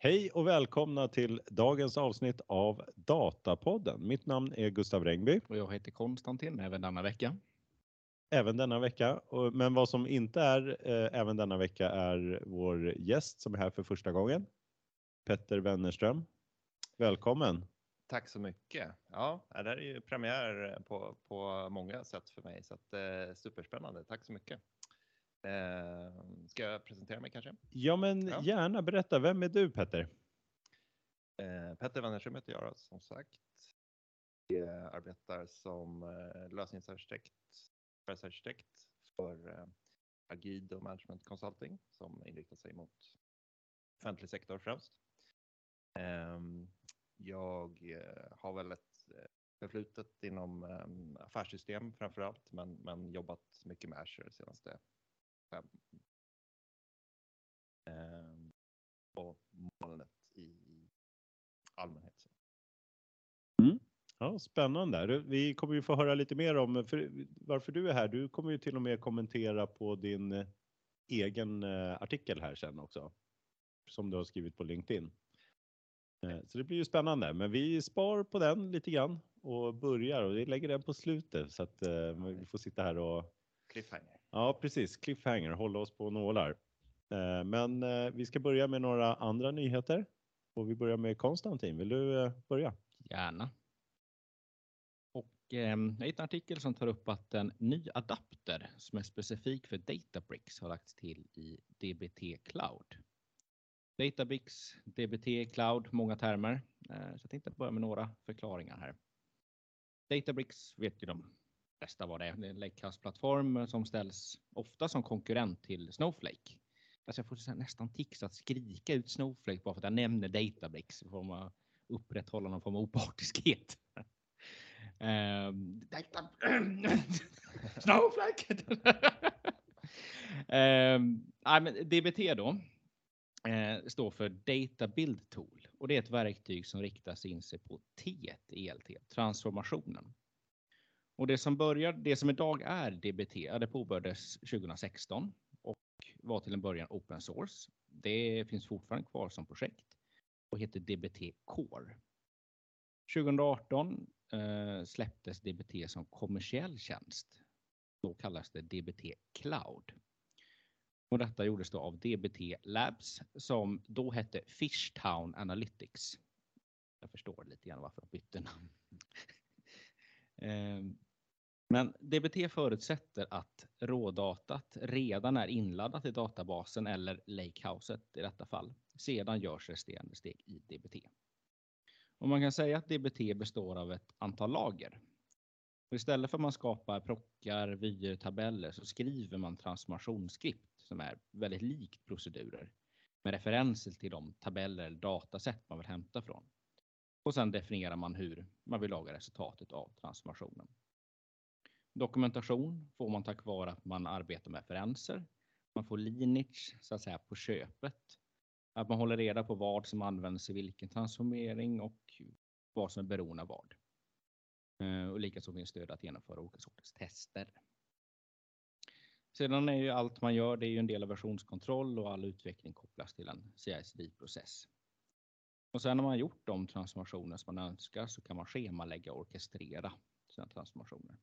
Hej och välkomna till dagens avsnitt av Datapodden. Mitt namn är Gustav Rengby. Och jag heter Konstantin även denna vecka. Även denna vecka. Men vad som inte är eh, även denna vecka är vår gäst som är här för första gången. Petter Wennerström. Välkommen! Tack så mycket. Ja, det här är ju premiär på, på många sätt för mig så att, eh, superspännande. Tack så mycket. Eh, ska jag presentera mig kanske? Ja, men ja. gärna berätta. Vem är du Petter? Eh, Petter Wennerström heter jag som sagt. Jag arbetar som eh, lösningsarkitekt, arkitekt för eh, Agid och Management Consulting som inriktar sig mot offentlig sektor främst. Ehm, jag eh, har väl ett eh, förflutet inom ehm, affärssystem framför allt, men, men jobbat mycket med Azure de senaste fem ehm, och molnet i allmänhet. Mm. Ja, spännande. Vi kommer ju få höra lite mer om för, varför du är här. Du kommer ju till och med kommentera på din eh, egen artikel här sen också. Som du har skrivit på LinkedIn. Eh, så det blir ju spännande, men vi spar på den lite grann och börjar och vi lägger den på slutet så att vi får sitta här och. Cliffhanger. Ja, precis. Cliffhanger, hålla oss på nålar. Eh, men eh, vi ska börja med några andra nyheter och vi börjar med Konstantin. Vill du eh, börja? Gärna. Och ehm, jag hittade en artikel som tar upp att en ny adapter som är specifik för Databricks har lagts till i DBT Cloud. Databricks, DBT, cloud, många termer. Så jag tänkte börja med några förklaringar här. Databricks vet ju de flesta vad det är. Det är en lakehouse-plattform som ställs ofta som konkurrent till Snowflake. Alltså jag får nästan tics att skrika ut Snowflake bara för att jag nämner Databricks för att upprätthålla någon form av opartiskhet. um, Snowflake! um, nej, men DBT då eh, står för Data Build Tool och det är ett verktyg som riktas in sig på T i ELT, transformationen. Och det som börjar, det som idag är DBT, det påbörjades 2016 och var till en början open source. Det finns fortfarande kvar som projekt och heter DBT Core. 2018 eh, släpptes DBT som kommersiell tjänst. Då kallas det DBT Cloud. Och detta gjordes då av DBT Labs som då hette Fishtown Analytics. Jag förstår lite grann varför de bytte namn. Ehm, men DBT förutsätter att rådatat redan är inladdat i databasen eller lakehouset i detta fall. Sedan görs resterande steg i DBT. Och man kan säga att DBT består av ett antal lager. Och istället för att man skapar prockar, vyer, tabeller så skriver man transformationsskript som är väldigt likt procedurer med referenser till de tabeller eller datasätt man vill hämta från. Och sen definierar man hur man vill laga resultatet av transformationen. Dokumentation får man tack vare att man arbetar med referenser. Man får lineage så att säga på köpet. Att man håller reda på vad som används i vilken transformering och vad som är beroende av vad. Eh, och likaså finns stöd att genomföra olika sorters tester. Sedan är ju allt man gör, det är ju en del av versionskontroll och all utveckling kopplas till en CICD-process. Och sen när man gjort de transformationer som man önskar så kan man schemalägga och orkestrera sina transformationer.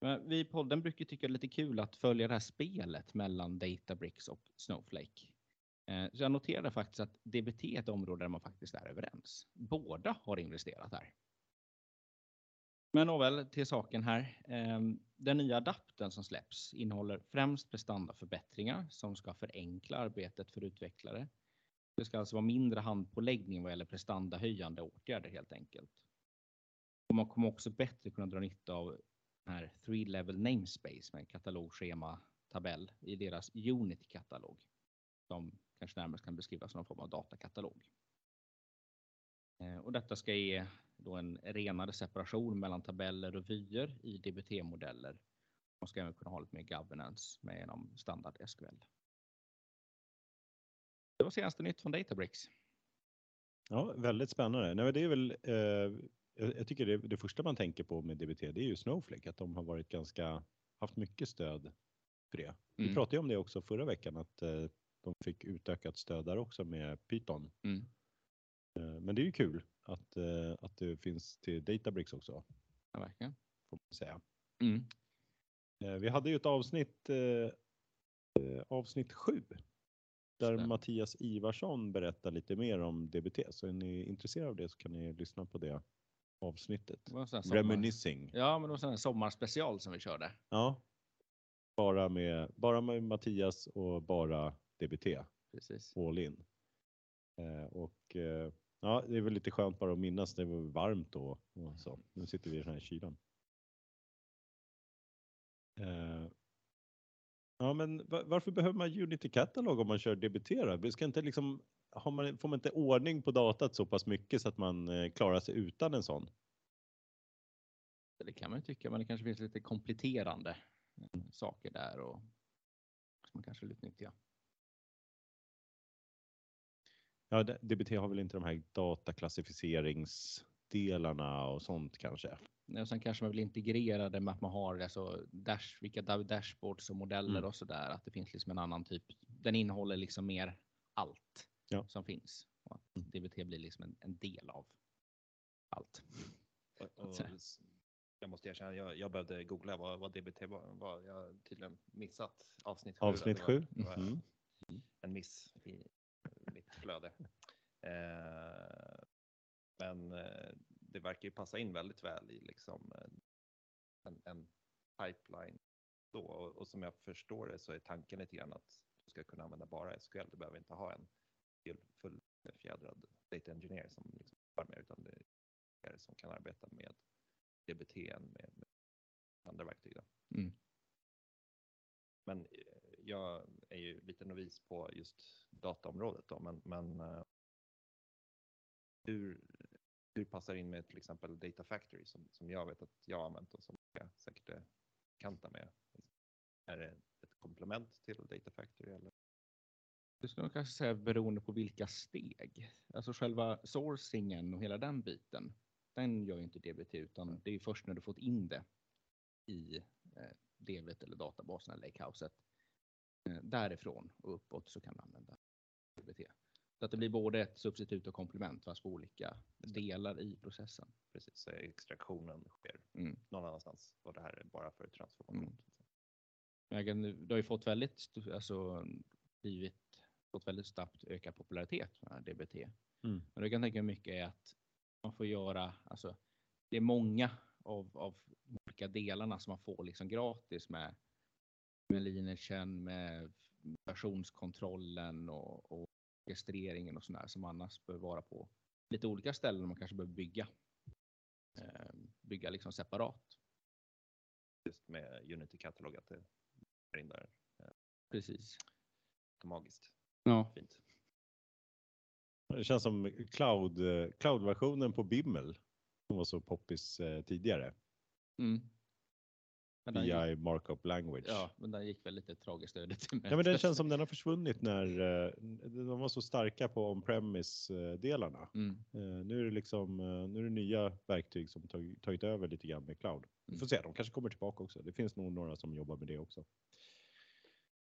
Men vi i podden brukar tycka det är lite kul att följa det här spelet mellan Databricks och Snowflake. Eh, så jag noterade faktiskt att DBT är ett område där man faktiskt är överens. Båda har investerat här. Men nåväl, till saken här. Ehm, den nya adaptern som släpps innehåller främst prestandaförbättringar som ska förenkla arbetet för utvecklare. Det ska alltså vara mindre handpåläggning vad gäller prestandahöjande åtgärder helt enkelt. Och man kommer också bättre kunna dra nytta av här three level namespace med katalog, schema, tabell i deras Unity-katalog som kanske närmast kan beskrivas som någon form av datakatalog. Eh, och detta ska ge då en renare separation mellan tabeller och vyer i DBT-modeller. Man ska även kunna ha lite mer governance med genom standard SQL. Det var senaste nytt från Databricks. Ja, väldigt spännande. Nej, det är väl, eh, jag tycker det, det, första man tänker på med DBT, det är ju Snowflake, att de har varit ganska, haft mycket stöd för det. Vi mm. pratade ju om det också förra veckan, att eh, de fick utökat stöd där också med Python. Mm. Eh, Men det är ju kul att, eh, att det finns till Databricks också, Ja, verkligen. får man säga. Mm. Eh, Vi hade ju ett avsnitt, eh, eh, avsnitt sju, där det. Mattias Ivarsson berättar lite mer om DBT. Så är ni intresserade av det så kan ni lyssna på det avsnittet. Sommar... Reminiscing. Ja, men det var en sommarspecial som vi körde. Ja. Bara med, bara med Mattias och bara DBT, Precis. all in. Eh, och eh, ja, det är väl lite skönt bara att minnas, det var varmt då och så. Nu sitter vi i den här kylan. Eh, ja, men va- varför behöver man Unity Catalog om man kör? Vi Ska inte liksom, man, får man inte ordning på datat så pass mycket så att man eh, klarar sig utan en sån? Det kan man ju tycka, men det kanske finns lite kompletterande eh, saker där och som man kanske vill utnyttja. Ja, DBT har väl inte de här dataklassificeringsdelarna och sånt kanske. Och sen kanske man vill integrera det med att man har alltså dash, vilka da- dashboards och modeller Mm. och så där. Att det finns liksom en annan typ. Den innehåller liksom mer allt Ja. som finns. Och att DBT blir liksom en, en del av allt. Och, och, jag måste erkänna, jag, jag behövde googla vad, vad DBT var. var. Jag har tydligen missat avsnitt sju. Avsnitt Det var- sju. Mhm. En miss i mitt flöde. Eh, men eh, det verkar ju passa in väldigt väl i liksom eh, en, en pipeline. Då. Och, och som jag förstår det så är tanken lite grann att du ska kunna använda bara SQL. Du behöver inte ha en full- fullfjädrad data engineer som liksom jobbar med utan det är som kan arbeta med DBT än med, med andra verktyg. Mm. Men eh, jag är ju lite novis på just dataområdet då, men, men hur, hur passar in med till exempel Data Factory som, som jag vet att jag har använt och som jag säkert är kanta med? Är det ett komplement till Data Factory eller? Det skulle kanske säga beroende på vilka steg. Alltså själva sourcingen och hela den biten. Den gör ju inte DBT utan det är ju först när du fått in det i eh, DBT eller databasen eller lakehouset. Eh, därifrån och uppåt så kan du använda DBT. Så att det blir både ett substitut och komplement fast på olika delar i processen. Precis, så extraktionen sker Mm. någon annanstans och det här är bara för transformation. Mm. Det har ju fått väldigt, alltså, blivit, fått väldigt snabbt ökad popularitet med DBT. Mm. Men det kan tänka mig mycket är att man får göra, alltså det är många av, av olika delarna som man får liksom gratis med, med lineagen, med versionskontrollen och, och registreringen och sådär som annars bör vara på lite olika ställen och man kanske behöver bygga. Eh, bygga liksom separat. Just med Unity Catalog att det är in där Precis. magiskt. Ja. Fint. Det känns som cloud, eh, cloud-versionen på Bimmel som var så poppis eh, tidigare. Mm. Men den gick, BI Markup Language. ja, men den gick väl lite tragiskt ödet Ja, men den känns som den har försvunnit när eh, de var så starka på on-premise delarna. Mm. Eh, Nu är det liksom, eh, nu är det nya verktyg som tag, tagit över lite grann med cloud. Vi får Mm. se, de kanske kommer tillbaka också. Det finns nog några som jobbar med det också.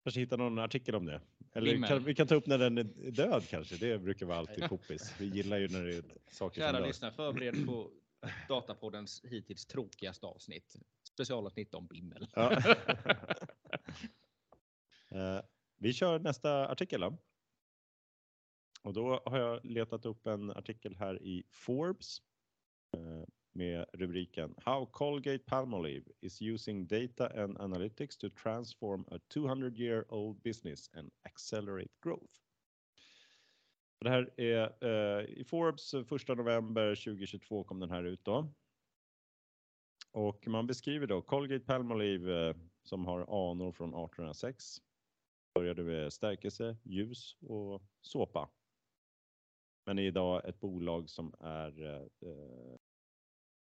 Kanske hitta någon artikel om det. Eller kan, vi kan ta upp när den är död kanske. Det brukar vara alltid poppis. Vi gillar ju när det är saker som Kära dör. lyssnare, förbered på Datapoddens hittills tråkigaste avsnitt. Specialavsnitt om Bimmel. Ja. Eh, vi kör nästa artikel då. Och då har jag letat upp en artikel här i Forbes eh, med rubriken How Colgate Palmolive is using data and analytics to transform a 200 year old business and accelerate growth. Det här är eh, i Forbes eh, 1 november 2022 kom den här ut då. Och man beskriver då Colgate Palmolive eh, som har anor från 1806. Började med stärkelse, ljus och såpa. Men är idag ett bolag som är eh, eh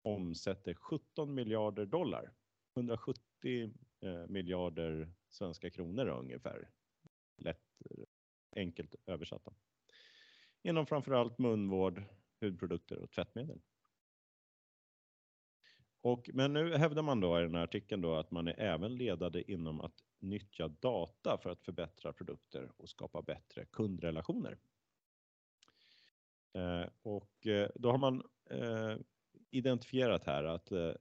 omsätter 17 miljarder dollar. 170 eh, miljarder svenska kronor ungefär. Lätt eh, enkelt översatta. Inom framförallt munvård, hudprodukter och tvättmedel och, men nu hävdar man då i den här artikeln då att man är även ledande inom att nyttja data för att förbättra produkter och skapa bättre kundrelationer. Eh, och eh, då har man eh, identifierat här att eh,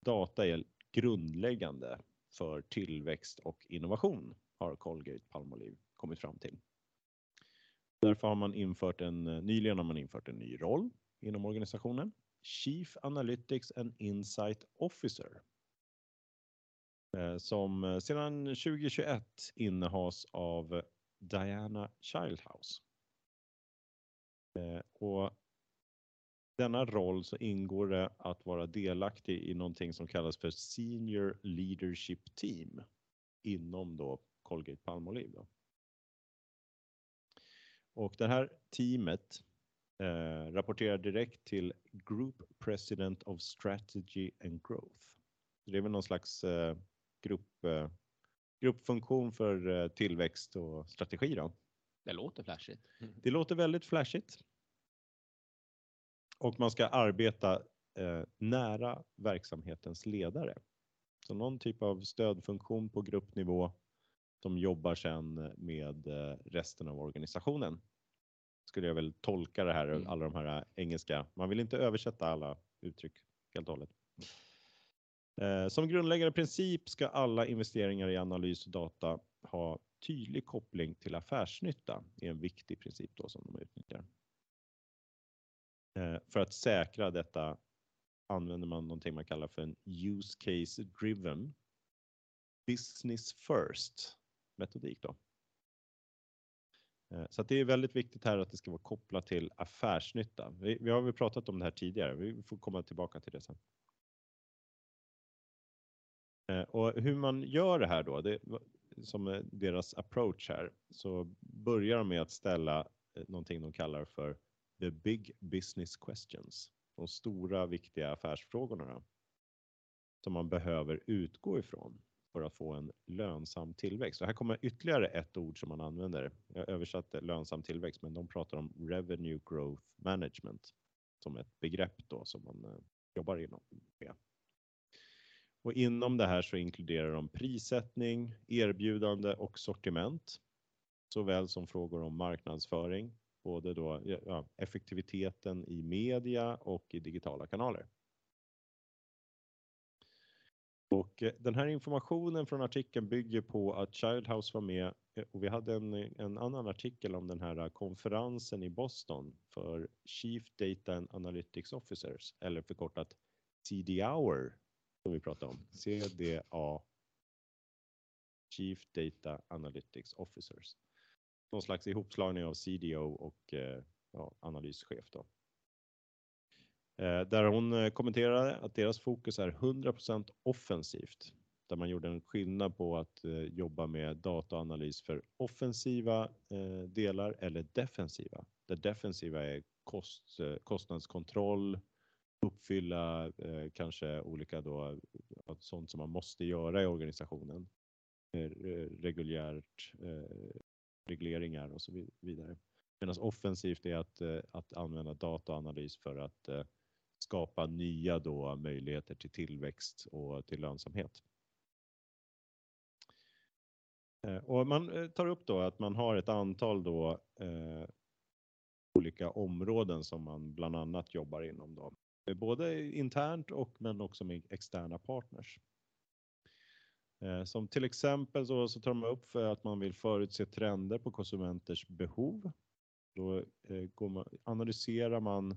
data är grundläggande för tillväxt och innovation har Colgate Palmolive kommit fram till. Därför har man infört en, eh, nyligen har man infört en ny roll inom organisationen. Chief Analytics and Insight Officer. Eh, som eh, sedan 2021 innehas av Diana Childhouse. Eh, och denna roll så ingår det att vara delaktig i någonting som kallas för Senior Leadership Team inom då Colgate Palmolive. Då. Och det här teamet eh, rapporterar direkt till Group President of Strategy and Growth. Det är väl någon slags eh, grupp, eh, gruppfunktion för eh, tillväxt och strategi då. Det låter flashigt. Det låter väldigt flashigt. Och man ska arbeta eh, nära verksamhetens ledare. Så någon typ av stödfunktion på gruppnivå som jobbar sen med resten av organisationen. Skulle jag väl tolka det här, Mm. alla de här engelska. Man vill inte översätta alla uttryck helt och hållet. Eh, Som grundläggande princip ska alla investeringar i analys och data ha tydlig koppling till affärsnytta. Det är en viktig princip då som de utnyttjar. Eh, För att säkra detta använder man någonting man kallar för en use case driven business first metodik då. Eh, så att det är väldigt viktigt här att det ska vara kopplat till affärsnytta. Vi, vi har väl pratat om det här tidigare. Vi får komma tillbaka till det sen. Eh, och hur man gör det här då, det, som eh, deras approach här, så börjar de med att ställa någonting de kallar för the big business questions. De stora viktiga affärsfrågorna då, som man behöver utgå ifrån för att få en lönsam tillväxt. Och här kommer ytterligare ett ord som man använder. Jag översatte lönsam tillväxt, men de pratar om revenue growth management som ett begrepp då som man eh, jobbar inom med. Och inom det här så inkluderar de prissättning, erbjudande och sortiment, såväl som frågor om marknadsföring, både då ja, effektiviteten i media och i digitala kanaler. Och eh, den här informationen från artikeln bygger på att Childhouse var med eh, och vi hade en, en annan artikel om den här eh, konferensen i Boston för Chief Data and Analytics Officers, eller förkortat CDAOR som vi pratade om. CDA Chief Data Analytics Officers. Någon slags ihopslagning av CDO och ja, analyschef då. Eh, där hon eh, kommenterade att deras fokus är 100% offensivt. Där man gjorde en skillnad på att eh, jobba med dataanalys för offensiva delar eller defensiva. Det defensiva är kost, kostnadskontroll, uppfylla eh, kanske olika då, sånt som man måste göra i organisationen. Eh, reguljärt, eh, regleringar och så vidare. Medan offensivt är att, att använda dataanalys för att eh, skapa nya då möjligheter till tillväxt och till lönsamhet. Eh, och man eh, tar upp då att man har ett antal då eh, olika områden som man bland annat jobbar inom då. Eh, både internt och men också med externa partners. Eh, Som till exempel så, så tar man upp för att man vill förutse trender på konsumenters behov. Då eh, går man, analyserar man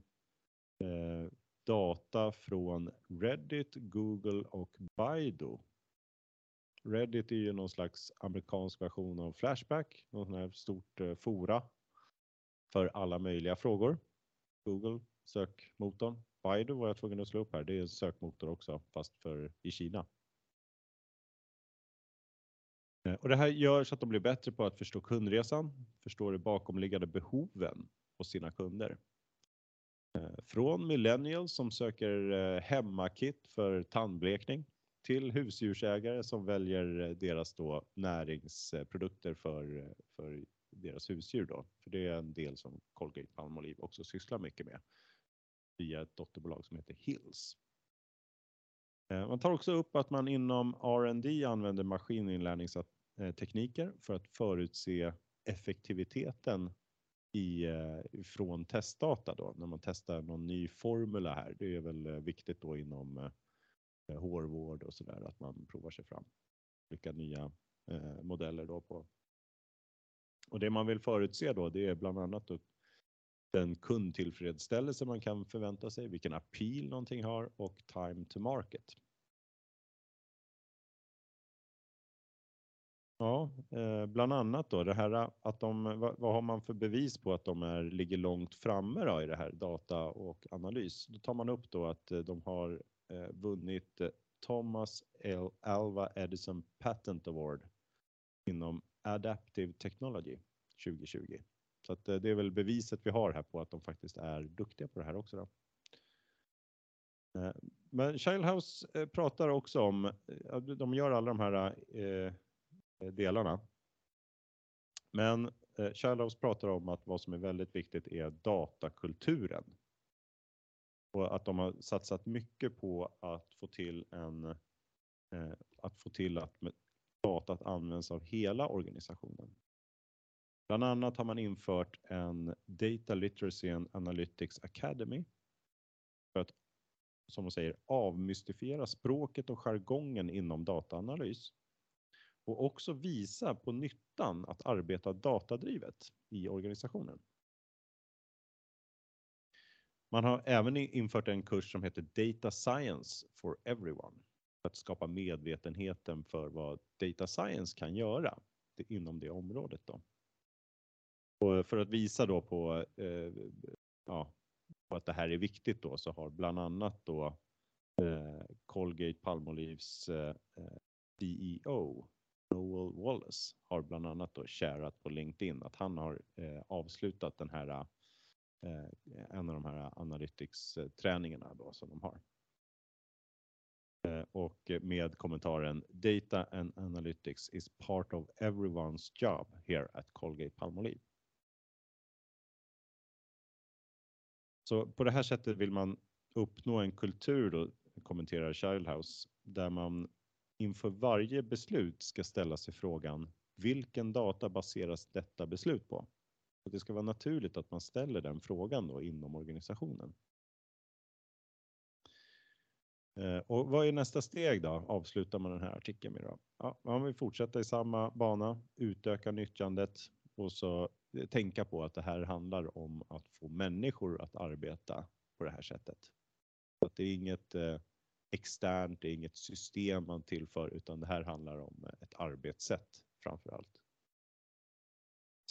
eh, data från Reddit, Google och Baidu. Reddit är ju någon slags amerikansk version av Flashback, något sån här stort eh, fora för alla möjliga frågor. Google, sökmotorn. Baidu var jag tvungen att slå upp här, det är en sökmotor också, fast för i Kina. Eh, och det här gör så att de blir bättre på att förstå kundresan, förstå de bakomliggande behoven hos sina kunder. Eh, från millennials som söker eh, hemmakit för tandblekning till husdjursägare som väljer eh, deras då näringsprodukter för, för deras husdjur då. För det är en del som Colgate Palmolive också sysslar mycket med via ett dotterbolag som heter Hills. Man tar också upp att man inom R&D använder maskininlärningstekniker för att förutse effektiviteten i, eh, från testdata då, när man testar någon ny formula här. Det är väl eh, viktigt då inom eh, eh hårvård och så där att man provar sig fram. Vilka nya eh, modeller då på. Och det man vill förutse då, det är bland annat då den kundtillfredsställelse man kan förvänta sig, vilken appeal någonting har och time to market. Ja, eh, bland annat då det här eh, att de, eh, vad, har man för bevis på att de är, ligger långt framme då i det här data och analys? Då tar man upp då att de har vunnit Thomas L. Alva Edison Patent Award inom Adaptive Technology 2020. Så att det är väl beviset vi har här på att de faktiskt är duktiga på det här också. Då. Men Childhouse pratar också om, de gör alla de här Eh, delarna. Men eh, pratar om att vad som är väldigt viktigt är datakulturen. Och att de har satsat mycket på att få till en, eh, att få till att datat används av hela organisationen. Bland annat har man infört en Data Literacy and Analytics Academy för att, som de säger, avmystifiera språket och jargongen inom dataanalys och också visa på nyttan att arbeta datadrivet i organisationen. Man har även infört en kurs som heter Data Science for Everyone för att skapa medvetenheten för vad data science kan göra inom det området. Då. Och för att visa då på, eh, ja, på att det här är viktigt då så har bland annat då eh, Colgate Palmolives eh, eh CEO Noel Wallace har bland annat då sharat på LinkedIn att han har eh, avslutat den här eh, en av de här Analytics träningarna då som de har. Eh, och med kommentaren Data and analytics is part of everyone's job here at Colgate Palmolive. Så på det här sättet vill man uppnå en kultur då, kommenterar Childhouse, där man inför varje beslut ska ställa sig frågan vilken data baseras detta beslut på? Och det ska vara naturligt att man ställer den frågan då inom organisationen. Eh, och vad är nästa steg då? Avslutar man den här artikeln med då? Ja, man vill fortsätta i samma bana, utöka nyttjandet och så eh, tänka på att det här handlar om att få människor att arbeta på det här sättet. Att det är inget eh, externt, det är inget system man tillför, utan det här handlar om ett arbetssätt framför allt.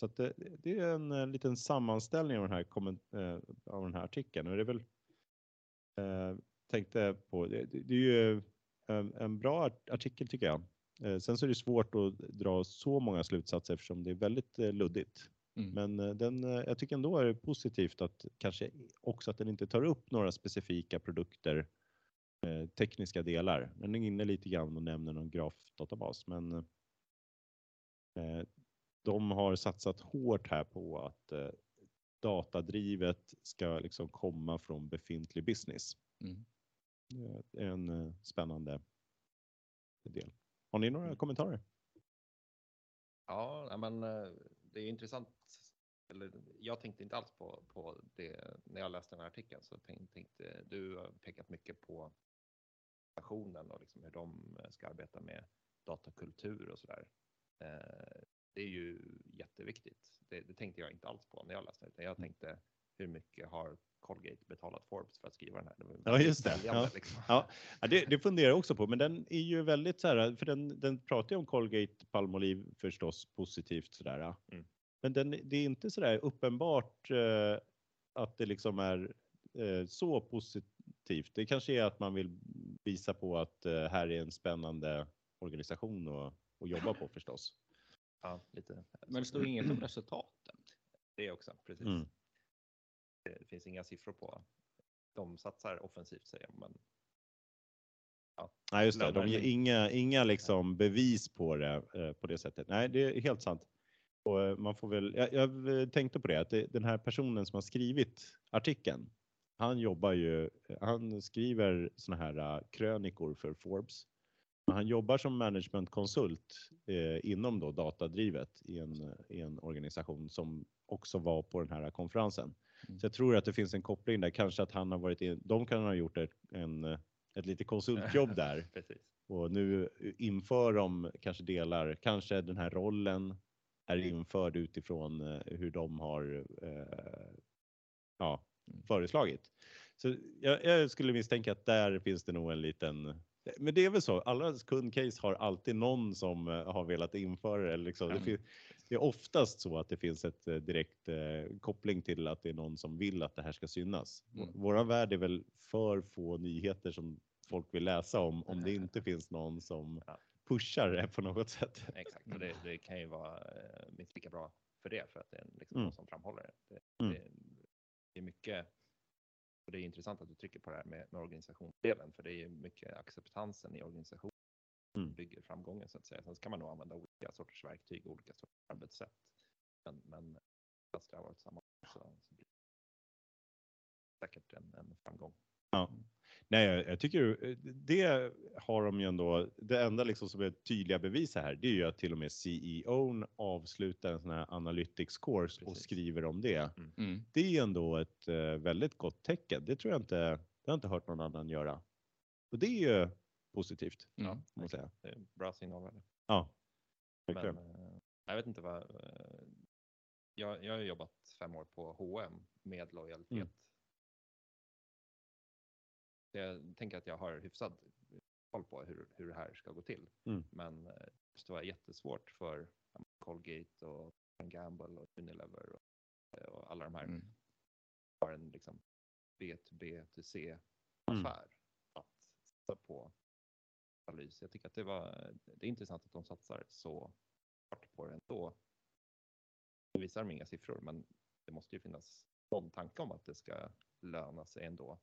Så det, det är en, liten sammanställning av den här, eh, av den här artikeln och det är väl eh, tänkte på, det, det är ju en, en bra art- artikel tycker jag. Eh, sen så är det svårt att dra så många slutsatser eftersom det är väldigt eh, luddigt. Mm. Men den, jag tycker ändå är det positivt att kanske också att den inte tar upp några specifika produkter, eh, tekniska delar. Den är inne lite grann och nämner någon grafdatabas, men eh, de har satsat hårt här på att eh, datadrivet ska liksom komma från befintlig business. Mm. Det är en spännande del. Har ni några kommentarer? Ja, men det är intressant. Eller, jag tänkte inte alls på, på det när jag läste den här artikeln. Så tänkte, tänkte du har pekat mycket på stationen och liksom hur de eh, ska arbeta med datakultur och sådär. Eh, det är ju jätteviktigt. Det, det tänkte jag inte alls på när jag läste det. Utan jag tänkte hur mycket har Colgate betalat Forbes för att skriva den här? Ja, just det. Ja. Liksom. Ja, ja, det, det funderar jag också på, men den är ju väldigt så här, för den, den pratar ju om Colgate Palmolive förstås positivt sådär. Mm. Men den, det är inte så där uppenbart eh, att det liksom är eh, så positivt. Det kanske är att man vill visa på att eh, här är en spännande organisation att, att jobba på förstås. Ja, lite. Men det står inget om resultaten. Det också, precis. Mm. Det finns inga siffror på. De satsar offensivt säger jag, men Nej, just det. De ger inga, inga liksom bevis på det eh, på det sättet. Nej, det är helt sant. Och eh, man får väl, jag, jag tänkte på det, att det, den här personen som har skrivit artikeln, han jobbar ju, han skriver såna här uh, krönikor för Forbes. Han jobbar som managementkonsult eh, inom då datadrivet i en, i en organisation som också var på den här konferensen. Mm. Så jag tror att det finns en koppling där, kanske att han har varit in, de kan ha gjort ett, en, ett lite konsultjobb där och nu inför de kanske delar, kanske den här rollen är införd utifrån eh, hur de har eh, ja. Föreslagit. Så jag, jag skulle misstänka att där finns det nog en liten men det är väl så, alla kundcase har alltid någon som eh, har velat införa det. Liksom. Det, Mm. fin- det är oftast så att det finns ett eh, direkt eh, koppling till att det är någon som vill att det här ska synas. Mm. Våran värld är väl för få nyheter som folk vill läsa om, om det inte finns någon som pushar det på något sätt. Exakt, och det, det kan ju vara eh, minst lika bra för det, för att det är liksom Mm. någon som framhåller det. Det, Mm. det, det är mycket, och det är intressant att du trycker på det här med, med organisationsdelen, för det är ju mycket acceptansen i organisationen som Mm. bygger framgången så att säga. Sen ska man nog använda olika sorters verktyg och olika sorters arbetssätt. Men, men jag strävar åt samma så, så blir det säkert en, en framgång. Ja. Nej, jag, jag tycker eh, det har de ju ändå. Det enda liksom som är tydliga bevis här, det är ju att till och med CEOn avslutar en sån här analytics course och Precis. skriver om det. Mm. Det är ju ändå ett eh, väldigt gott tecken. Det tror jag inte, det har jag inte hört någon annan göra. Och det är ju positivt, Ja. man säga. Det är en bra signalvärde. Ja, Men verkligen. eh, jag vet inte vad. Jag, jag har jobbat fem år på H&M med lojalitet. Mm. Jag tänker att jag har hyfsad koll på hur, hur det här ska gå till. Mm. Men eh, det vara jättesvårt för Colgate och Gamble och Unilever och, och alla de här Mm. har en liksom B2B to C Mm. affär att satsa på analys. Jag tycker att det var det är intressant att de satsar så hårt på det ändå. Det visar de inga siffror, men det måste ju finnas någon tanke om att det ska löna sig ändå.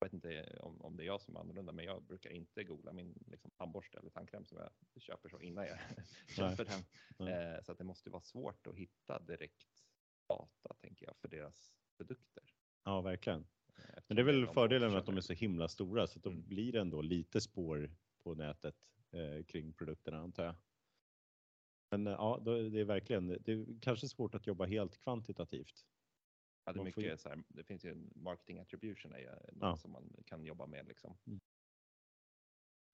Jag vet inte om, om det är jag som är annorlunda, men jag brukar inte googla min liksom, tandborste eller tandkräm som jag köper så innan jag köper den. Eh, så att det måste vara svårt att hitta direkt data, tänker jag, för deras produkter. Ja, verkligen. Eh, Men det är eftersom väl de fördelen med att de är så himla stora så att då Mm. blir det ändå lite spår på nätet eh, kring produkterna antar jag. Men eh, ja, då, det är verkligen, det är kanske svårt att jobba helt kvantitativt. Är Man får mycket så här, det finns ju en marketing attribution är något Ja. som man kan jobba med liksom. Mm.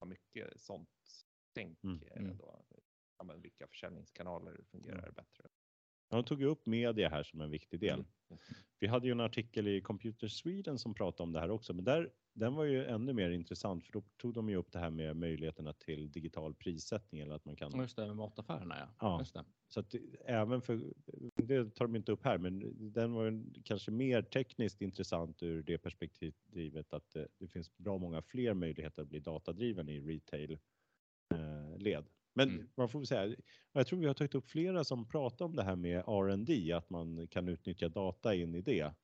Mycket sånt tänk Mm. eh, Mm. då. Ja, men vilka försäljningskanaler fungerar bättre? De tog upp media här som en viktig del. Mm. Vi hade ju en artikel i Computer Sweden som pratade om det här också, men där, den var ju ännu mer intressant för då tog de ju upp det här med möjligheterna till digital prissättning eller att man kan Just det, med mataffärerna ja. Ja. Just det. Så att även för, det tar de inte upp här, men den var ju kanske mer tekniskt intressant ur det perspektivet att det, det finns bra många fler möjligheter att bli datadriven i retail eh, led. Men Mm. man får säga, jag tror vi har tagit upp flera som pratar om det här med R&D, att man kan utnyttja data in i det.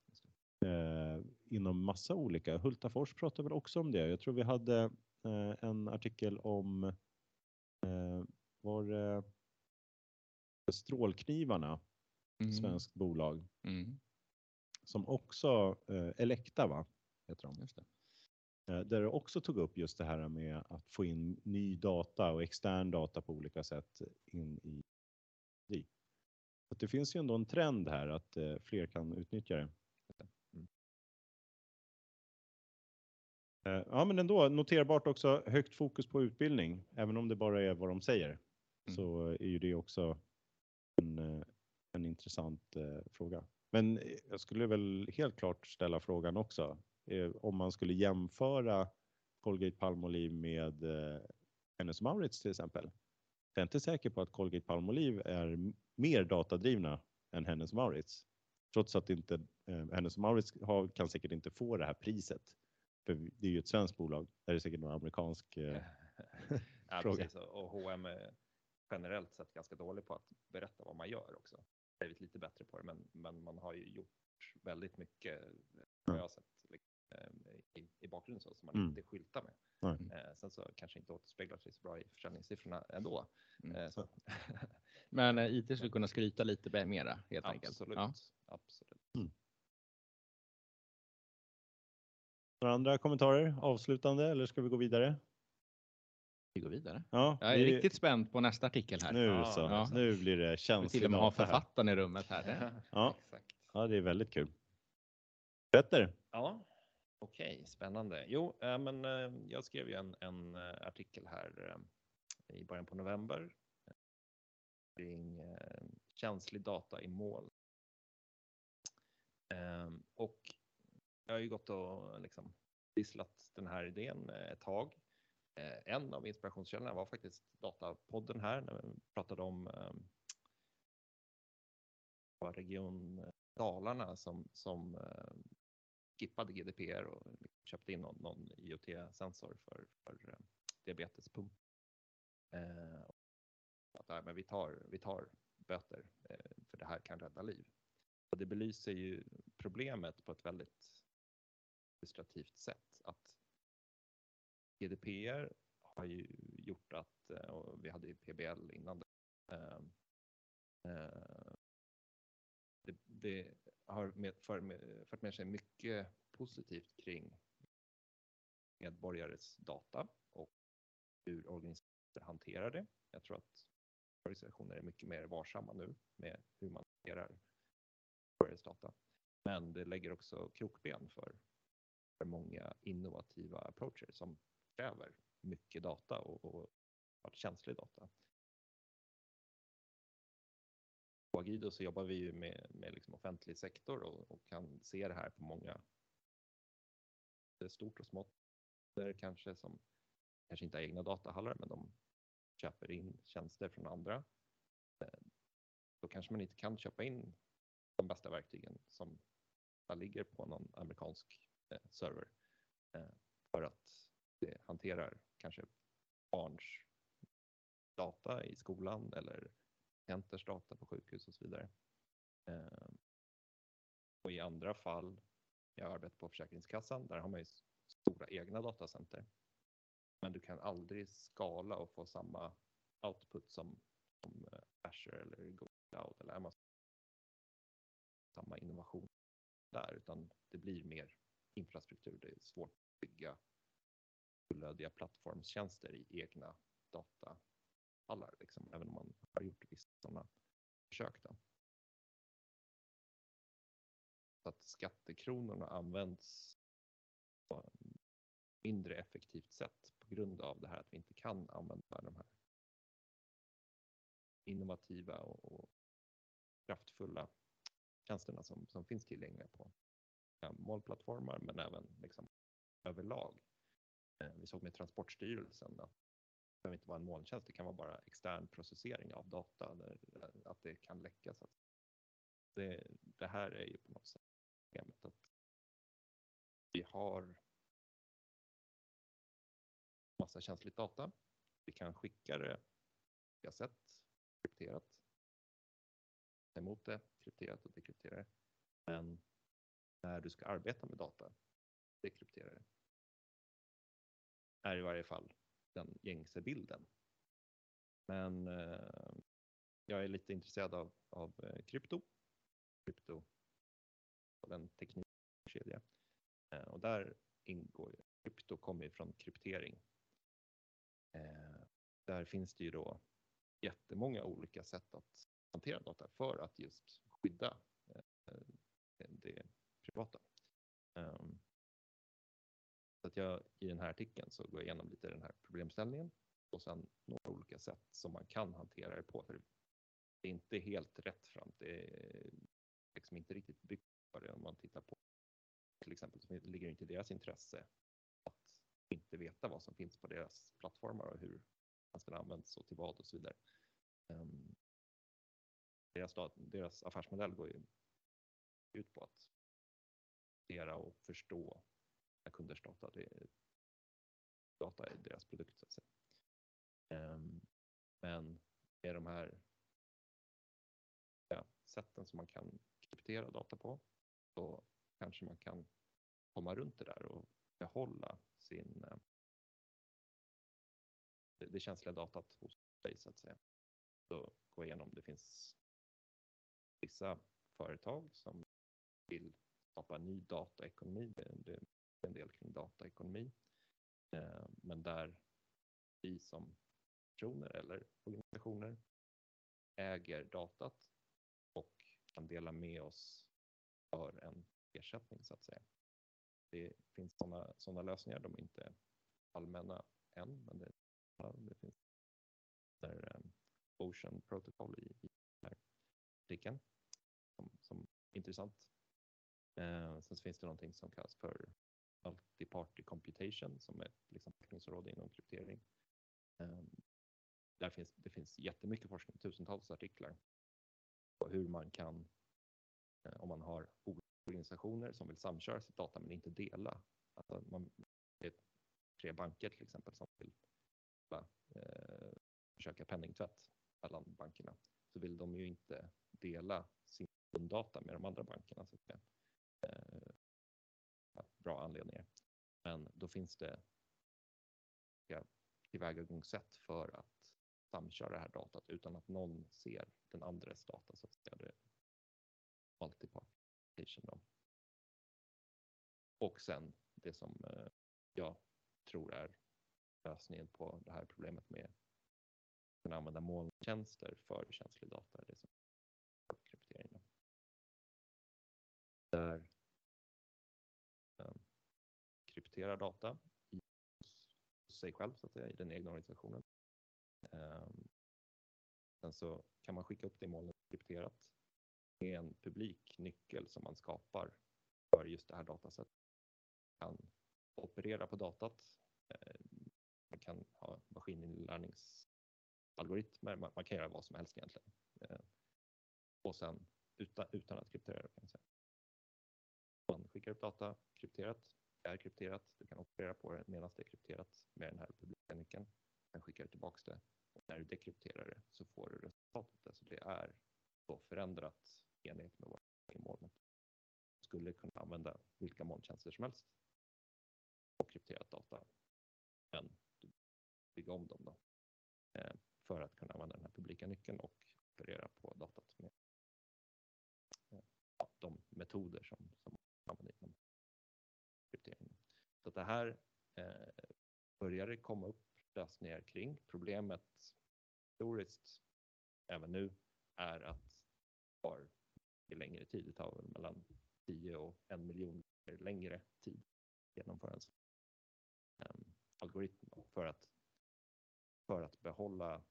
Eh, inom massa olika. Hultafors pratar väl också om det. Jag tror vi hade eh, en artikel om eh, var det strålknivarna, Mm. svenskt bolag, Mm. som också, eh, Elekta va, heter de, Just det. Eh, där det också tog upp just det här med att få in ny data och extern data på olika sätt in i att det finns ju ändå en trend här att eh, fler kan utnyttja det. Mm. Eh, Ja, men ändå noterbart också högt fokus på utbildning, även om det bara är vad de säger. Mm. Så är ju det också en, en intressant eh, fråga. Men jag skulle väl helt klart ställa frågan också, om man skulle jämföra Colgate Palmolive med eh, Hennes och Mauritz till exempel. Jag är inte säker på att Colgate Palmolive är mer datadrivna än Hennes och Mauritz. Trots att inte, eh, Hennes och Mauritz har, kan säkert inte få det här priset. För det är ju ett svenskt bolag. Det är säkert någon amerikansk. Eh, ja, fråga. precis. Och H&M är generellt sett ganska dålig på att berätta vad man gör också. Blivit lite bättre på det, men, men man har ju gjort väldigt mycket, vad jag har sett, liksom, eh, i, i bakgrunden så, som man Mm. inte skyltar med. Eh, sen så kanske inte återspeglar sig så bra i försäljningssiffrorna ändå. Mm. Eh. Men eh, IT skulle kunna skryta lite mera helt enkelt. Absolut. Ja. Absolut. Mm. Några andra kommentarer? Avslutande eller ska vi gå vidare? Vi går vidare. Ja, Jag är vi- riktigt spänd på nästa artikel här. Nu Ja, så. ja. Nu blir det Vi till känsligt och med ha data här. författaren i rummet här. Det- Ja. Exakt. Ja, det är väldigt kul. Petter, Ja, okej, spännande. Jo, äh, men äh, jag skrev ju en, en eh, artikel här äh, i början på november kring känslig data i mål. Ehm, och jag har ju gått och liksom visslat den här idén ett tag. En av inspirationskällorna var faktiskt Datapodden här när vi pratade om ehm, Region Dalarna som, som skippade GDPR och köpte in någon, någon IoT-sensor för, för eh, diabetespump. Eh, att, nej, men vi, tar, vi tar böter eh, för det här kan rädda liv. Och det belyser ju problemet på ett väldigt illustrativt sätt. Att GDPR har ju gjort att, eh, och vi hade ju PBL innan det, eh, eh det, det har med, för, med, fört med sig mycket positivt kring medborgares data och hur organisationer hanterar det. Jag tror att organisationer är mycket mer varsamma nu med hur man hanterar medborgares data. Men det lägger också krokben för, för många innovativa approacher som kräver mycket data och, och känslig data. På Agido så jobbar vi ju med, med liksom offentlig sektor och, och kan se det här på många det är stort och smått. Kanske som kanske inte har egna datahallar men de köper in tjänster från andra. Eh, då kanske man inte kan köpa in de bästa verktygen som ligger på någon amerikansk eh, server eh, för att det hanterar kanske barns data i skolan eller patienters data på sjukhus och så vidare. Eh, Och i andra fall, jag arbetar på Försäkringskassan, där har man ju stora egna datacenter. Men du kan aldrig skala och få samma output som, som eh, Azure eller Google Cloud eller Amazon. Samma innovation där, utan det blir mer infrastruktur. Det är svårt att bygga fullödiga plattformstjänster i egna datahallar, liksom, även om man har gjort vissa sådana försök. Då. Så att skattekronorna används på mindre effektivt sätt på grund av det här att vi inte kan använda de här innovativa och, och kraftfulla tjänsterna som, som finns tillgängliga på ja, målplattformar men även liksom överlag. Eh, Vi såg med Transportstyrelsen att behöver inte vara en molntjänst, det kan vara bara extern processering av data, där, att det kan läcka. Så att det, det här är ju på något sätt problemet att vi har massa känsligt data. Vi kan skicka det på olika sätt, krypterat, ta emot det, krypterat och dekryptera det. Men när du ska arbeta med data, dekryptera det, är i varje fall den gängse bilden. Men eh, jag är lite intresserad av, av eh, krypto, krypto och den teknikkedja. Eh, och där ingår ju, krypto kommer ju från kryptering. Eh, där finns det ju då jättemånga olika sätt att hantera data för att just skydda eh, det privata. Um, att jag i den här artikeln så går jag igenom lite den här problemställningen och sen några olika sätt som man kan hantera det på. För det är inte helt rätt fram. Det är liksom inte riktigt byggt för det om man tittar på till exempel så ligger det inte i deras intresse att inte veta vad som finns på deras plattformar och hur tjänsterna används och till vad och så vidare. Ehm, deras, deras affärsmodell går ju ut på att och förstå kunders data. Det är, data är deras produkt så att säga. Ehm, men med de här ja, sätten som man kan kryptera data på så kanske man kan komma runt det där och behålla sin eh, det, det känsliga datat hos dig så att säga. Så gå igenom, det finns vissa företag som vill skapa ny dataekonomi. Det, det en del kring dataekonomi. Eh, men där vi som personer eller organisationer äger datat och kan dela med oss för en ersättning så att säga. Det finns sådana såna lösningar, de är inte allmänna än, men det, det finns där, um, Ocean Protocol i, i den här artikeln som, som är intressant. Eh, sen finns det någonting som kallas för multi-party computation som är ett liksom, forskningsområde inom kryptering. Ehm, där finns, det finns jättemycket forskning, tusentals artiklar på hur man kan, eh, om man har organisationer som vill samköra sitt data men inte dela. Alltså man, det är tre banker till exempel som vill eh, försöka penningtvätt mellan bankerna så vill de ju inte dela sin data med de andra bankerna. Så att, eh, bra anledningar. Men då finns det ja, tillvägagångssätt för att samköra det här datat utan att någon ser den andres data. Så att säga. Det multipartition då. Och sen det som eh, jag tror är lösningen på det här problemet med att kunna använda molntjänster för känslig data. Det som kryptering. Där krypterar data i sig själv så att säga, i den egna organisationen. Ehm, sen så kan man skicka upp det i molnet krypterat med en publik nyckel som man skapar för just det här datasättet. Man kan operera på datat. Ehm, man kan ha maskininlärningsalgoritmer. Man kan göra vad som helst egentligen. Ehm, och sen utan, utan att kryptera kan man säga. Man skickar upp data krypterat, är krypterat, du kan operera på det medan det är krypterat med den här publika nyckeln. Sen skickar du tillbaks det och när du dekrypterar det så får du resultatet. Alltså det är då förändrat i enlighet med vad i molnet. Du skulle kunna använda vilka molntjänster som helst och krypterat data. Men du bygga om dem då eh, för att kunna använda den här publika nyckeln och operera på datat med eh, de metoder som, som använder inom kryptering. Så det här eh, börjar det komma upp lösningar kring. Problemet historiskt, även nu, är att det tar längre tid. Det tar mellan 10 och en miljon längre tid att genomföra en um, algoritm för att, för att behålla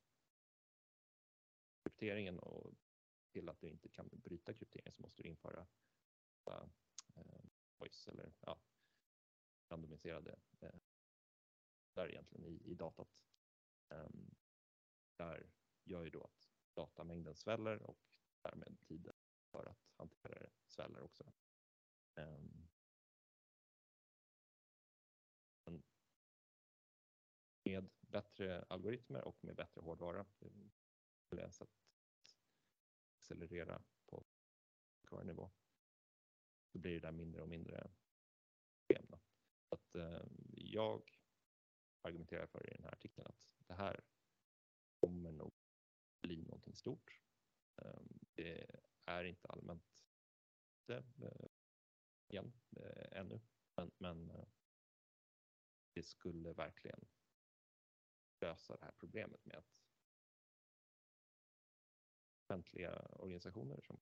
krypteringen och till att du inte kan bryta krypteringen så måste du införa uh, voice eller ja, randomiserade eh, där egentligen i, i datat. Um, där gör ju då att datamängden sväller och därmed tiden för att hantera det sväller också. Um, med bättre algoritmer och med bättre hårdvara, det är att accelerera på nivå så blir det där mindre och mindre problem. Då. Att, eh, jag argumenterar för i den här artikeln att det här kommer nog bli någonting stort. Eh, det är inte allmänt det, eh, igen eh, ännu, men, men eh, det skulle verkligen lösa det här problemet med att offentliga organisationer som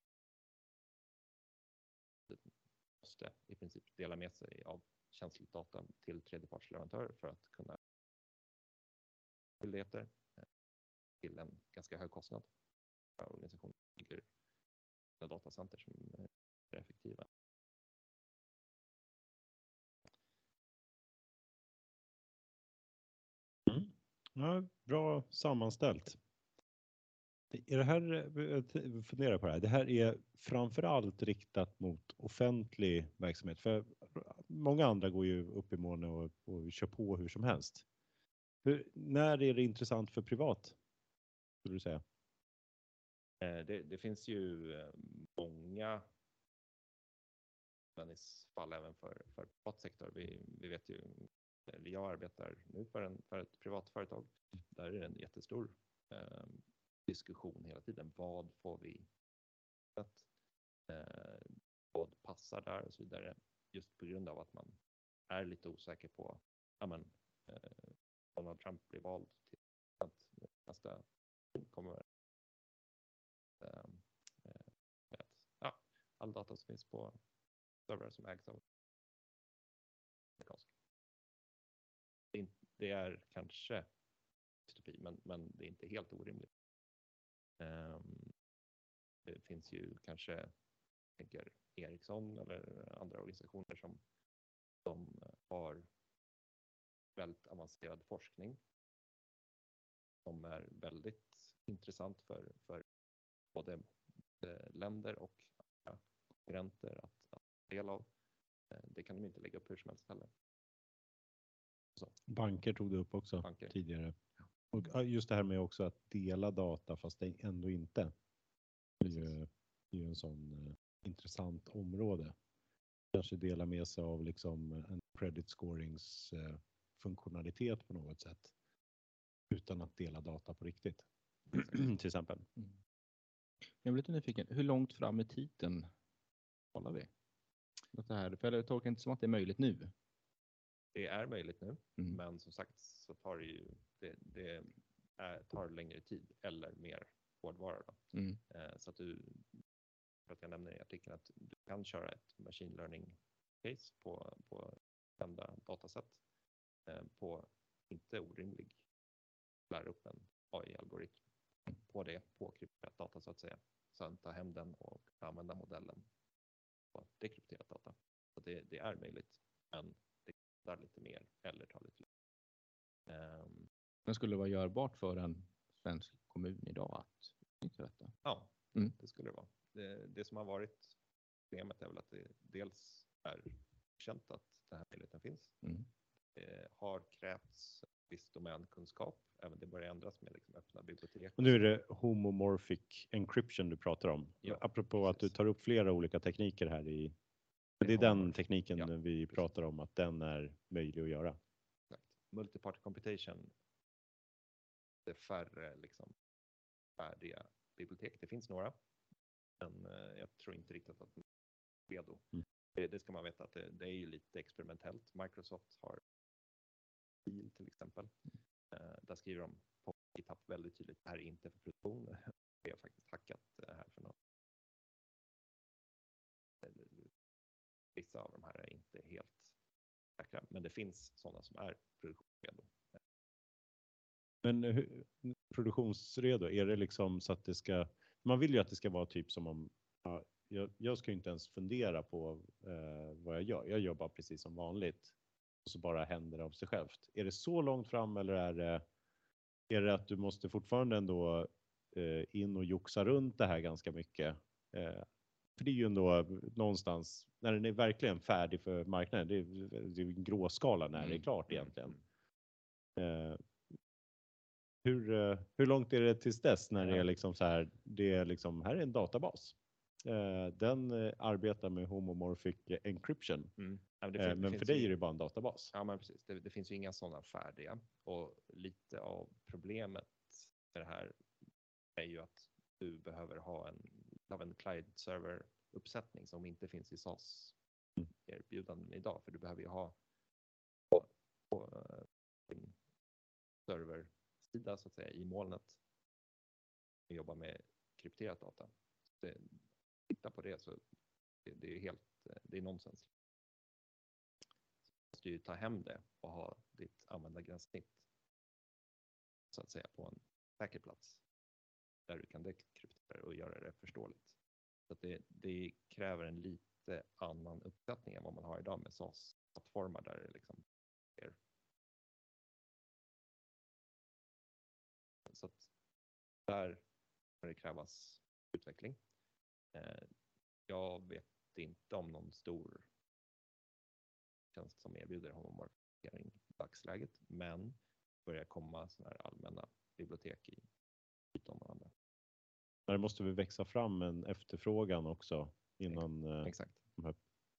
måste i princip dela med sig av känsligt data till tredjepartsleverantörer för att kunna skyldigheter eh, till en ganska hög kostnad. Organisationer bygger datacenter som är effektiva. Mm. Ja, bra sammanställt. Är det här, eh, jag funderar på det här, det här är framförallt riktat mot offentlig verksamhet. För många andra går ju upp i molnet och, och kör på hur som helst. Hur, när är det intressant för privat? Skulle du säga? Eh, det, det finns ju eh, många fall även för, för privat sektor. Vi, vi vet ju, jag arbetar nu för, en, för ett privat företag. Där är det en jättestor ehm, diskussion hela tiden. Vad får vi? Eh, vad passar där och så vidare. Just på grund av att man är lite osäker på, ja men, eh, Donald Trump blir vald till att nästa kommer eh, att, ja, all data som finns på servrar som ägs av amerikanska. Det är, det är kanske dystopi, men, men det är inte helt orimligt. Ehm, det finns ju kanske, tänker Ericsson eller andra organisationer som, som har väldigt avancerad forskning som är väldigt intressant för, för både eh, länder och konkurrenter att, att ta del av. Eh, Det kan de inte lägga upp hur som helst heller. Banker tog du upp också Banker. tidigare. Och just det här med också att dela data fast det ändå inte. Det är ju, det är en sån eh, intressant område. Kanske dela med sig av liksom en credit scorings eh, funktionalitet på något sätt. Utan att dela data på riktigt. Till exempel. Mm. Jag blir lite nyfiken. Hur långt fram i tiden talar vi? Det här, för jag tolkar inte som att det är möjligt nu. Det är möjligt nu, Mm. men som sagt så tar det ju det, det är, tar längre tid eller mer hårdvara. Då. Mm. Eh, Så att du, för att jag nämner i artikeln att du kan köra ett machine learning case på, på kända dataset eh, på inte orimlig, lära upp en AI-algoritm på det, på krypterat data så att säga. Sen ta hem den och använda modellen på dekrypterat data. Så det, det är möjligt, men lite mer eller tar lite längre. Ehm, Men skulle det vara görbart för en svensk kommun idag att utnyttja detta? Ja, Mm. det skulle det vara. Det, det som har varit problemet är väl att det dels är känt att den här möjligheten finns. Mm. Det har krävts viss domänkunskap, även det börjar ändras med liksom öppna bibliotek. Och nu är det homomorphic encryption du pratar om. Ja, Apropå att du precis. tar upp flera olika tekniker här i. Det Det är den tekniken ja, vi pratar om att den är möjlig att göra. Exakt. Multiparty computation. Det är färre liksom, färdiga bibliotek. Det finns några, men eh, jag tror inte riktigt att redo. Mm. Det, det ska man veta att det, det är ju lite experimentellt. Microsoft har Bil till exempel. Eh, där skriver de på GitHub väldigt tydligt, det här är inte för produktion. Vi har faktiskt hackat det här för något. Vissa av de här är inte helt säkra, men det finns sådana som är produktionsredo. Men hur, produktionsredo, är det liksom så att det ska, man vill ju att det ska vara typ som om, ja, jag, jag ska ju inte ens fundera på eh, vad jag gör, jag jobbar precis som vanligt. Och så bara händer det av sig självt. Är det så långt fram eller är det, är det att du måste fortfarande ändå eh, in och joxa runt det här ganska mycket? Eh, för det är ju ändå någonstans, när den är verkligen färdig för marknaden, det är, det är en gråskala när det är Mm, klart mm, egentligen. Eh, hur, eh, hur långt är det tills dess när det är liksom så här, det är liksom, här är en databas. Eh, Den arbetar med homomorphic encryption, Ja, men det fin- det men för finns dig är det bara en databas. Ja, men precis. Det, det finns ju inga sådana färdiga och lite av problemet med det här är ju att du behöver ha en, av en client server uppsättning som inte finns i SAS erbjudanden idag, för du behöver ju ha på, på eh, din serversida så att säga i molnet. Och jobba med krypterat data. Det, titta på det så det, det är helt, eh, det är nonsens. Måste ju ta hem det och ha ditt användargränssnitt så att säga på en säker plats där du kan dekryptera och göra det förståeligt. Så att det, det kräver en lite annan uppsättning än vad man har idag med SAS-plattformar där det liksom är. Så att där kommer det krävas utveckling. Eh, jag vet inte om någon stor tjänst som erbjuder homomorfisering i dagsläget, men börjar komma sådana här allmänna bibliotek i Python och andra. Men det måste väl växa fram en efterfrågan också innan eh, Exakt.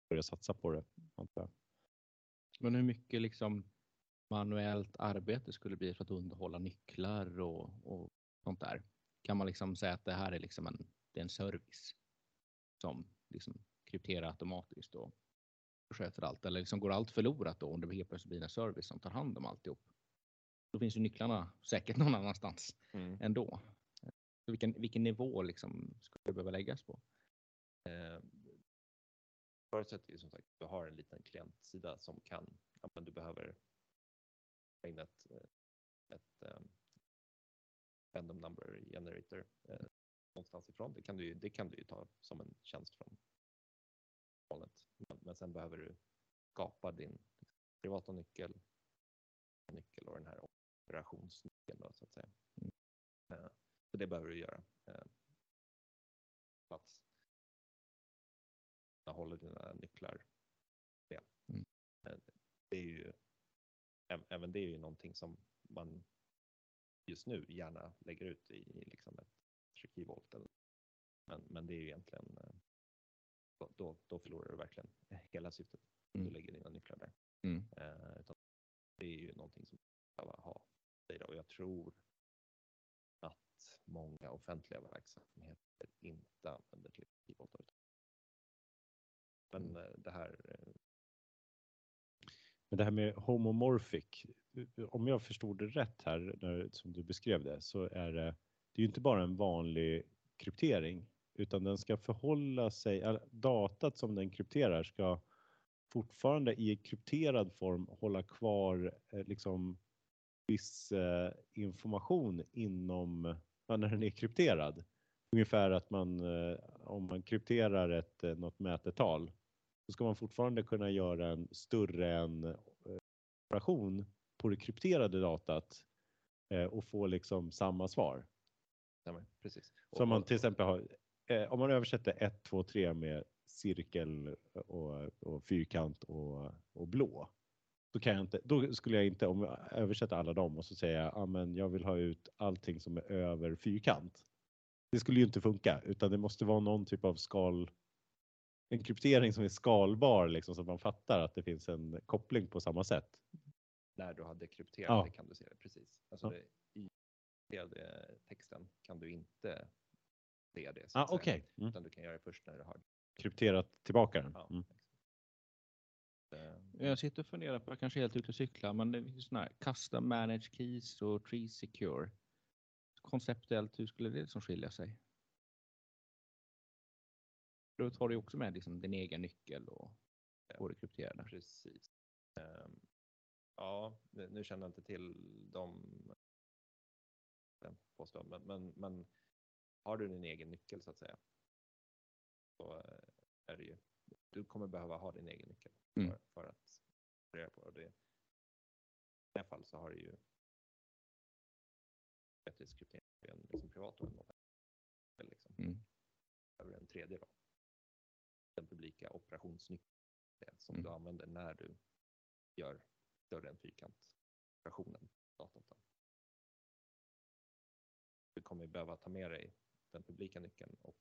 börja satsa på det. Antar jag. Men hur mycket liksom manuellt arbete skulle det bli för att underhålla nycklar och, och sånt där? Kan man liksom säga att det här är liksom en, det är en service som liksom krypterar automatiskt och sköter allt eller liksom går allt förlorat då om det helt plötsligt blir en service som tar hand om alltihop. Då finns ju nycklarna säkert någon annanstans Mm. ändå. Vilken, vilken nivå liksom skulle det behöva läggas på? Eh, förutsätter ju som sagt att du har en liten klientsida som kan, ja, men du behöver in ett, eh, ett um, random number generator eh, någonstans ifrån. Det kan, du, det kan du ju ta som en tjänst från molnet. Men, men sen behöver du skapa din privata nyckel, nyckel och den här operationsnyckeln då, så att säga. Mm. Eh, så det behöver du göra. Eh, plats jag håller dina nycklar. Det. Mm. Eh, det är ju, även det är ju någonting som man just nu gärna lägger ut i, i liksom ett eller- Men, men det är ju egentligen, eh, då, då, förlorar du verkligen hela syftet. om Du Mm. lägger dina nycklar där. Mm. Eh, det är ju någonting som man behöver ha. Och jag tror många offentliga verksamheter inte använder till Arkivolt. Men eh, det här eh, Men det här med homomorphic, om jag förstod det rätt här när, som du beskrev det, så är det, det är ju inte bara en vanlig kryptering, utan den ska förhålla sig, datat som den krypterar ska fortfarande i krypterad form hålla kvar eh, liksom viss eh, information inom, när den är krypterad. Ungefär att man, eh, om man krypterar ett, eh, något mätetal, så ska man fortfarande kunna göra en större än eh, operation på det krypterade datat och få liksom samma svar. stämmer, precis. Så om man till exempel har, om man översätter 1, 2, 3 med cirkel och, och fyrkant och, och blå. Då, kan jag inte, då skulle jag inte, om jag översätter alla dem och så säger jag, ah, men jag vill ha ut allting som är över fyrkant. Det skulle ju inte funka, utan det måste vara någon typ av skal, en kryptering som är skalbar, liksom, så att man fattar att det finns en koppling på samma sätt. när du har dekrypterat Ja. det kan du se det precis. Alltså Ja. det, I dekrypterade texten kan du inte se det. så Ah, Okej, mm. Utan du kan göra det först när du har krypterat tillbaka den. Ja, Mm. Eh, Jag sitter och funderar på, jag kanske är helt ute och cyklar, men det finns sådana här custom managed keys och tree secure. Konceptuellt, hur skulle det som skilja sig? Då tar du också med liksom din egen nyckel och får det krypterade. Precis. Ehm, ja, nu känner jag inte till de den påståenden, men, men, men har du din egen nyckel så att säga så eh, är det ju, du kommer behöva ha din egen nyckel Mm. för, för att reda på det. I det här fall så har du ju bättre kryptering, en liksom privat och en. Liksom. Mm. Över en tredje då. Den publika operationsnyckeln som Mm. du använder när du gör större än fyrkant-operationen. datorn då. Du kommer behöva ta med dig den publika nyckeln och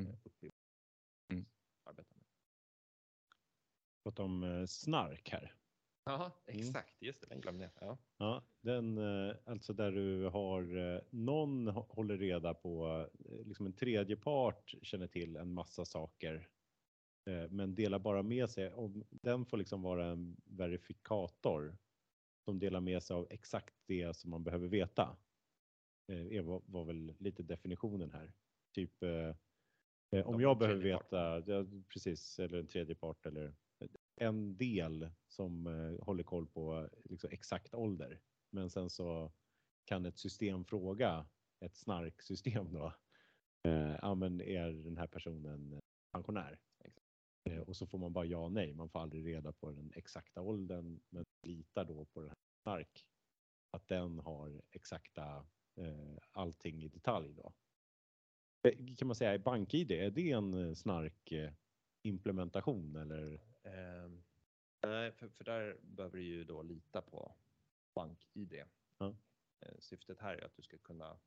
Mm. eh, upp i Mm. arbeta med. Prata om eh, snark här. Ja, Mm. exakt. Just det, den glömde jag. Ja. Ja, den, eh, alltså där du har eh, någon hå- håller reda på, liksom en tredje part känner till en massa saker, men delar bara med sig. Om den får liksom vara en verifikator som delar med sig av exakt det som man behöver veta. Var, var väl lite definitionen här. Typ eh, om jag behöver veta, ja, precis, eller en tredje part eller en del som eh, håller koll på eh, liksom, exakt ålder. Men sen så kan ett system fråga ett snarksystem då. Eh, ja, men är den här personen pensionär? Eh, och så får man bara ja nej. Man får aldrig reda på den exakta åldern, men litar då på den här snark att den har exakta eh, allting i detalj då. Eh, Kan man säga BankID, är det en eh, snark eh, implementation eller? Ehm, Nej, för, för där behöver du ju då lita på BankID. Ja. Syftet här är att du ska kunna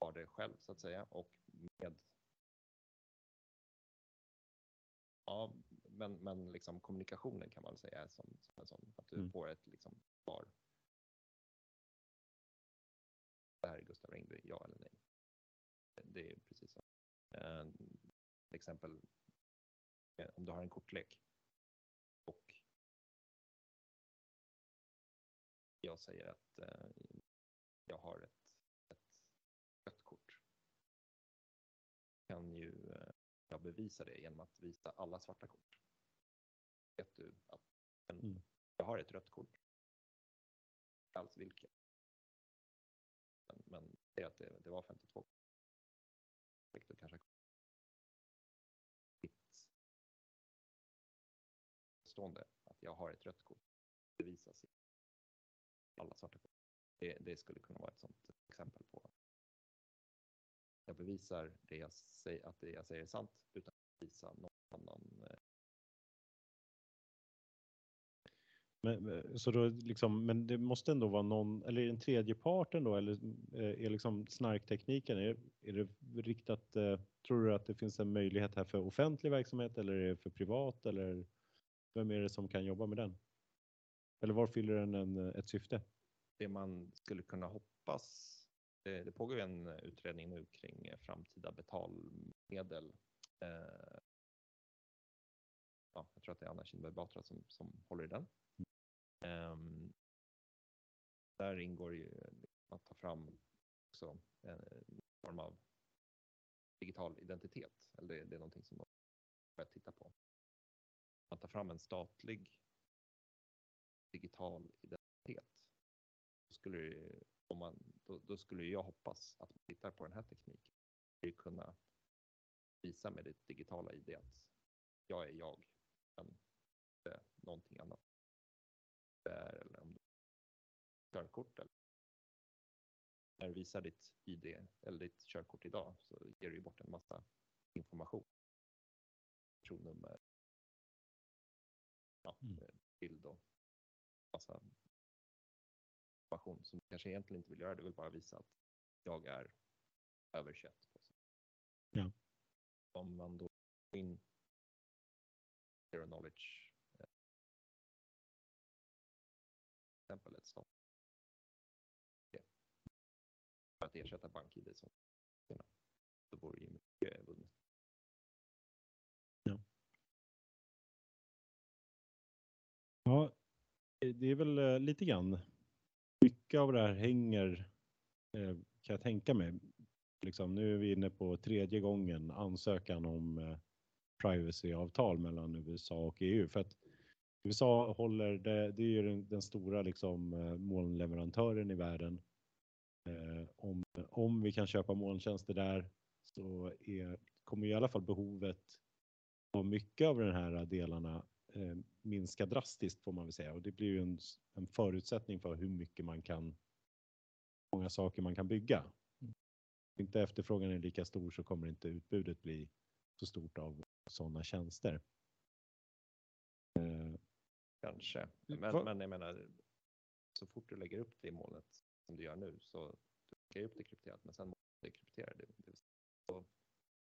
ha det själv så att säga och med Ja, men, men liksom kommunikationen kan man säga som, som sån, att du Mm. får ett liksom svar. Det här är Gustav Ringby, ja eller nej. Det är precis så. Eh, Till exempel eh, om du har en kortlek och jag säger att eh, jag har ett, ett rött kort. Kan ju eh, jag bevisa det genom att visa alla svarta kort. Vet du att men, Mm. jag har ett rött kort. Alls vilket. Men, men det är att det, det var 52. Vilket kanske stående att jag har ett rött kort bevisas i alla svarta kort. Det, det skulle kunna vara ett sådant exempel på jag bevisar det jag säger, att det jag säger är sant utan att visa någon annan. Eh, Men, eh, så då liksom, men det måste ändå vara någon, eller är det en tredje parten då, eller eh, är liksom snarktekniken, är, är det riktat, eh, tror du att det finns en möjlighet här för offentlig verksamhet eller är det för privat eller vem är det som kan jobba med den? Eller var fyller den en, ett syfte? Det man skulle kunna hoppas. Det, det pågår ju en utredning nu kring framtida betalmedel. Ja, jag tror att det är Anna Kinberg Batra som, som håller i den. Um, där ingår ju att ta fram också en form av digital identitet. Eller det, det är någonting som de börjar titta på. Att ta fram en statlig digital identitet. Då skulle, om man, då, då skulle jag hoppas att man tittar på den här tekniken. Skulle kunna visa med det digitala ID att jag är jag, men inte någonting annat. Det är, eller om du har körkort eller när du visar ditt ID eller ditt körkort idag så ger du ju bort en massa information. Personnummer, ja, Mm. eh, bild och massa information som du kanske egentligen inte vill göra. Du vill bara visa att jag är över 21. Ja. Om man då får in zero knowledge eh, till exempel ett stat för att ersätta BankID som så vore ju mycket vunnet. Ja, ja, det är väl eh, lite grann. Mycket av det här hänger, eh, kan jag tänka mig. Liksom, nu är vi inne på tredje gången ansökan om eh, privacyavtal mellan USA och EU. För att USA håller, det, det är ju den, den stora liksom, eh, molnleverantören i världen. Eh, om, om vi kan köpa molntjänster där så är, kommer i alla fall behovet av mycket av de här delarna eh, minska drastiskt får man väl säga och det blir ju en, en förutsättning för hur mycket man kan, många saker man kan bygga. Inte efterfrågan är lika stor så kommer inte utbudet bli så stort av sådana tjänster. Eh, Kanske, Mm, men, men jag menar så fort du lägger upp det i molnet som du gör nu så du lägger upp det krypterat men sen måste du kryptera det. det så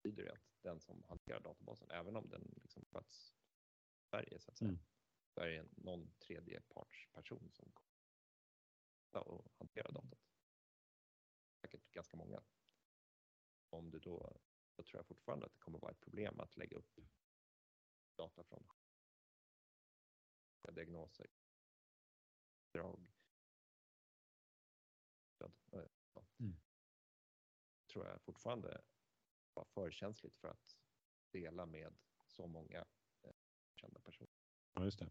betyder det att den som hanterar databasen, även om den liksom sköts i Sverige så att säga, Mm. så är det någon tredjepartsperson som kommer och hanterar datat. Säkert ganska många. Om du då, då tror jag fortfarande att det kommer vara ett problem att lägga upp data från diagnoser, drag. Mm. Tror jag fortfarande var för känsligt för att dela med så många eh, kända personer. ja, just det.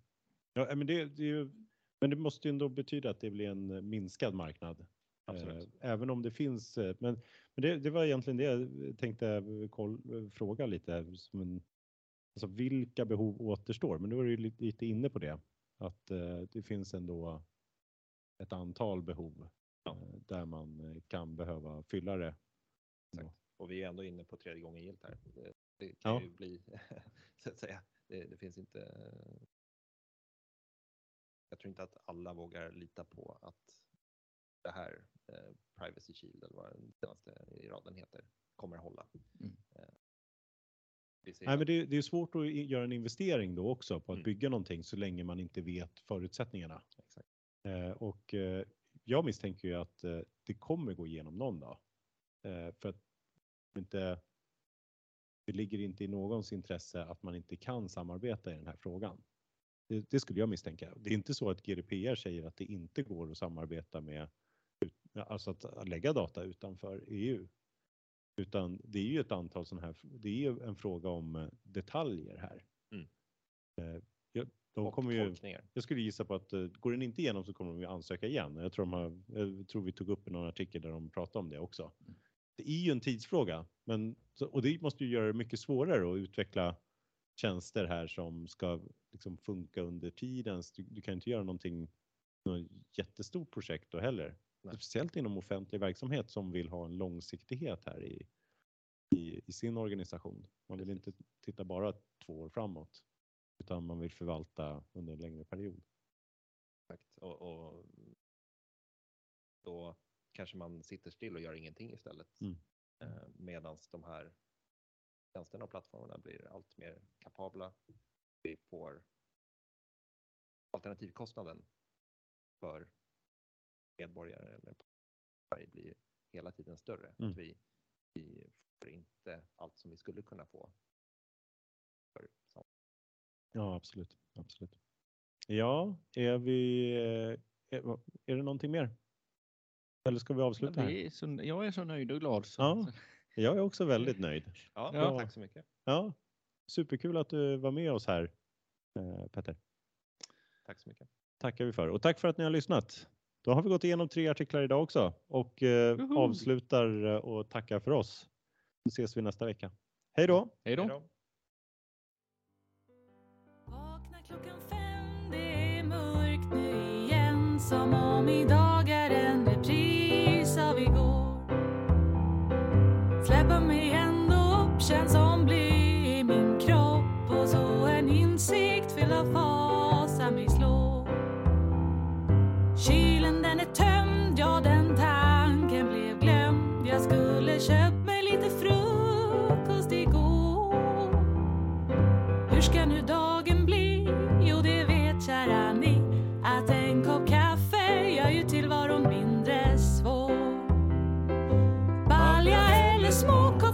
Ja, men, det, det är ju, men det måste ju ändå betyda att det blir en minskad marknad. Absolut. Eh, Även om det finns, eh, men, men det, det var egentligen det jag tänkte eh, koll, fråga lite. Som en, alltså vilka behov återstår? Men då är du lite, lite inne på det. Att det finns ändå ett antal behov Ja. där man kan behöva fylla det. Exakt. Och vi är ändå inne på tredje gången gillt här. Det, det kan Ja. ju bli, så att säga, det, det finns inte. Jag tror inte att alla vågar lita på att det här eh, Privacy Shield eller vad den senaste i raden heter kommer hålla. Mm. Eh, Nej, att- men det, det är svårt att göra en investering då också på att Mm. bygga någonting så länge man inte vet förutsättningarna. Exakt. Eh, och eh, jag misstänker ju att eh, det kommer gå igenom någon dag. För att inte det ligger inte i någons intresse att man inte kan samarbeta i den här frågan. Det, det skulle jag misstänka. Det är inte så att GDPR säger att det inte går att samarbeta med, alltså att lägga data utanför EU. Utan det är ju ett antal sådana här, det är ju en fråga om eh, detaljer här. Mm. Eh, jag, de kommer ju, jag skulle gissa på att eh, går den inte igenom så kommer de ju ansöka igen. Jag tror, de har, jag tror vi tog upp i någon artikel där de pratade om det också. Det är ju en tidsfråga, men, och det måste ju göra det mycket svårare att utveckla tjänster här som ska liksom funka under tiden. Du, du kan inte göra någonting, något jättestort projekt då heller. Nej. Speciellt inom offentlig verksamhet som vill ha en långsiktighet här i, i, i sin organisation. Man vill inte titta bara två år framåt, utan man vill förvalta under en längre period. Exakt. Och, och då kanske man sitter still och gör ingenting istället. Mm. Eh, Medan de här tjänsterna och plattformarna blir allt mer kapabla. Vi får alternativkostnaden för medborgare eller Sverige blir hela tiden större. Mm. Att vi, vi får inte allt som vi skulle kunna få. Ja, absolut. absolut. Ja, är vi... eh, Är, är det någonting mer? Eller ska vi avsluta? Vi är så, jag är så nöjd och glad. Så, Ja. Jag är också väldigt nöjd. ja, Ja. tack så mycket. Ja, superkul att du var med oss här, eh, Petter. Tack så mycket. tackar vi för. Och tack för att ni har lyssnat. Då har vi gått igenom tre artiklar idag också och eh, avslutar eh, och tackar för oss. Så ses vi nästa vecka. Hej då! Hej då. Hej då. Vakna klockan fem, det är mörkt nu igen Som om idag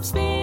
speak.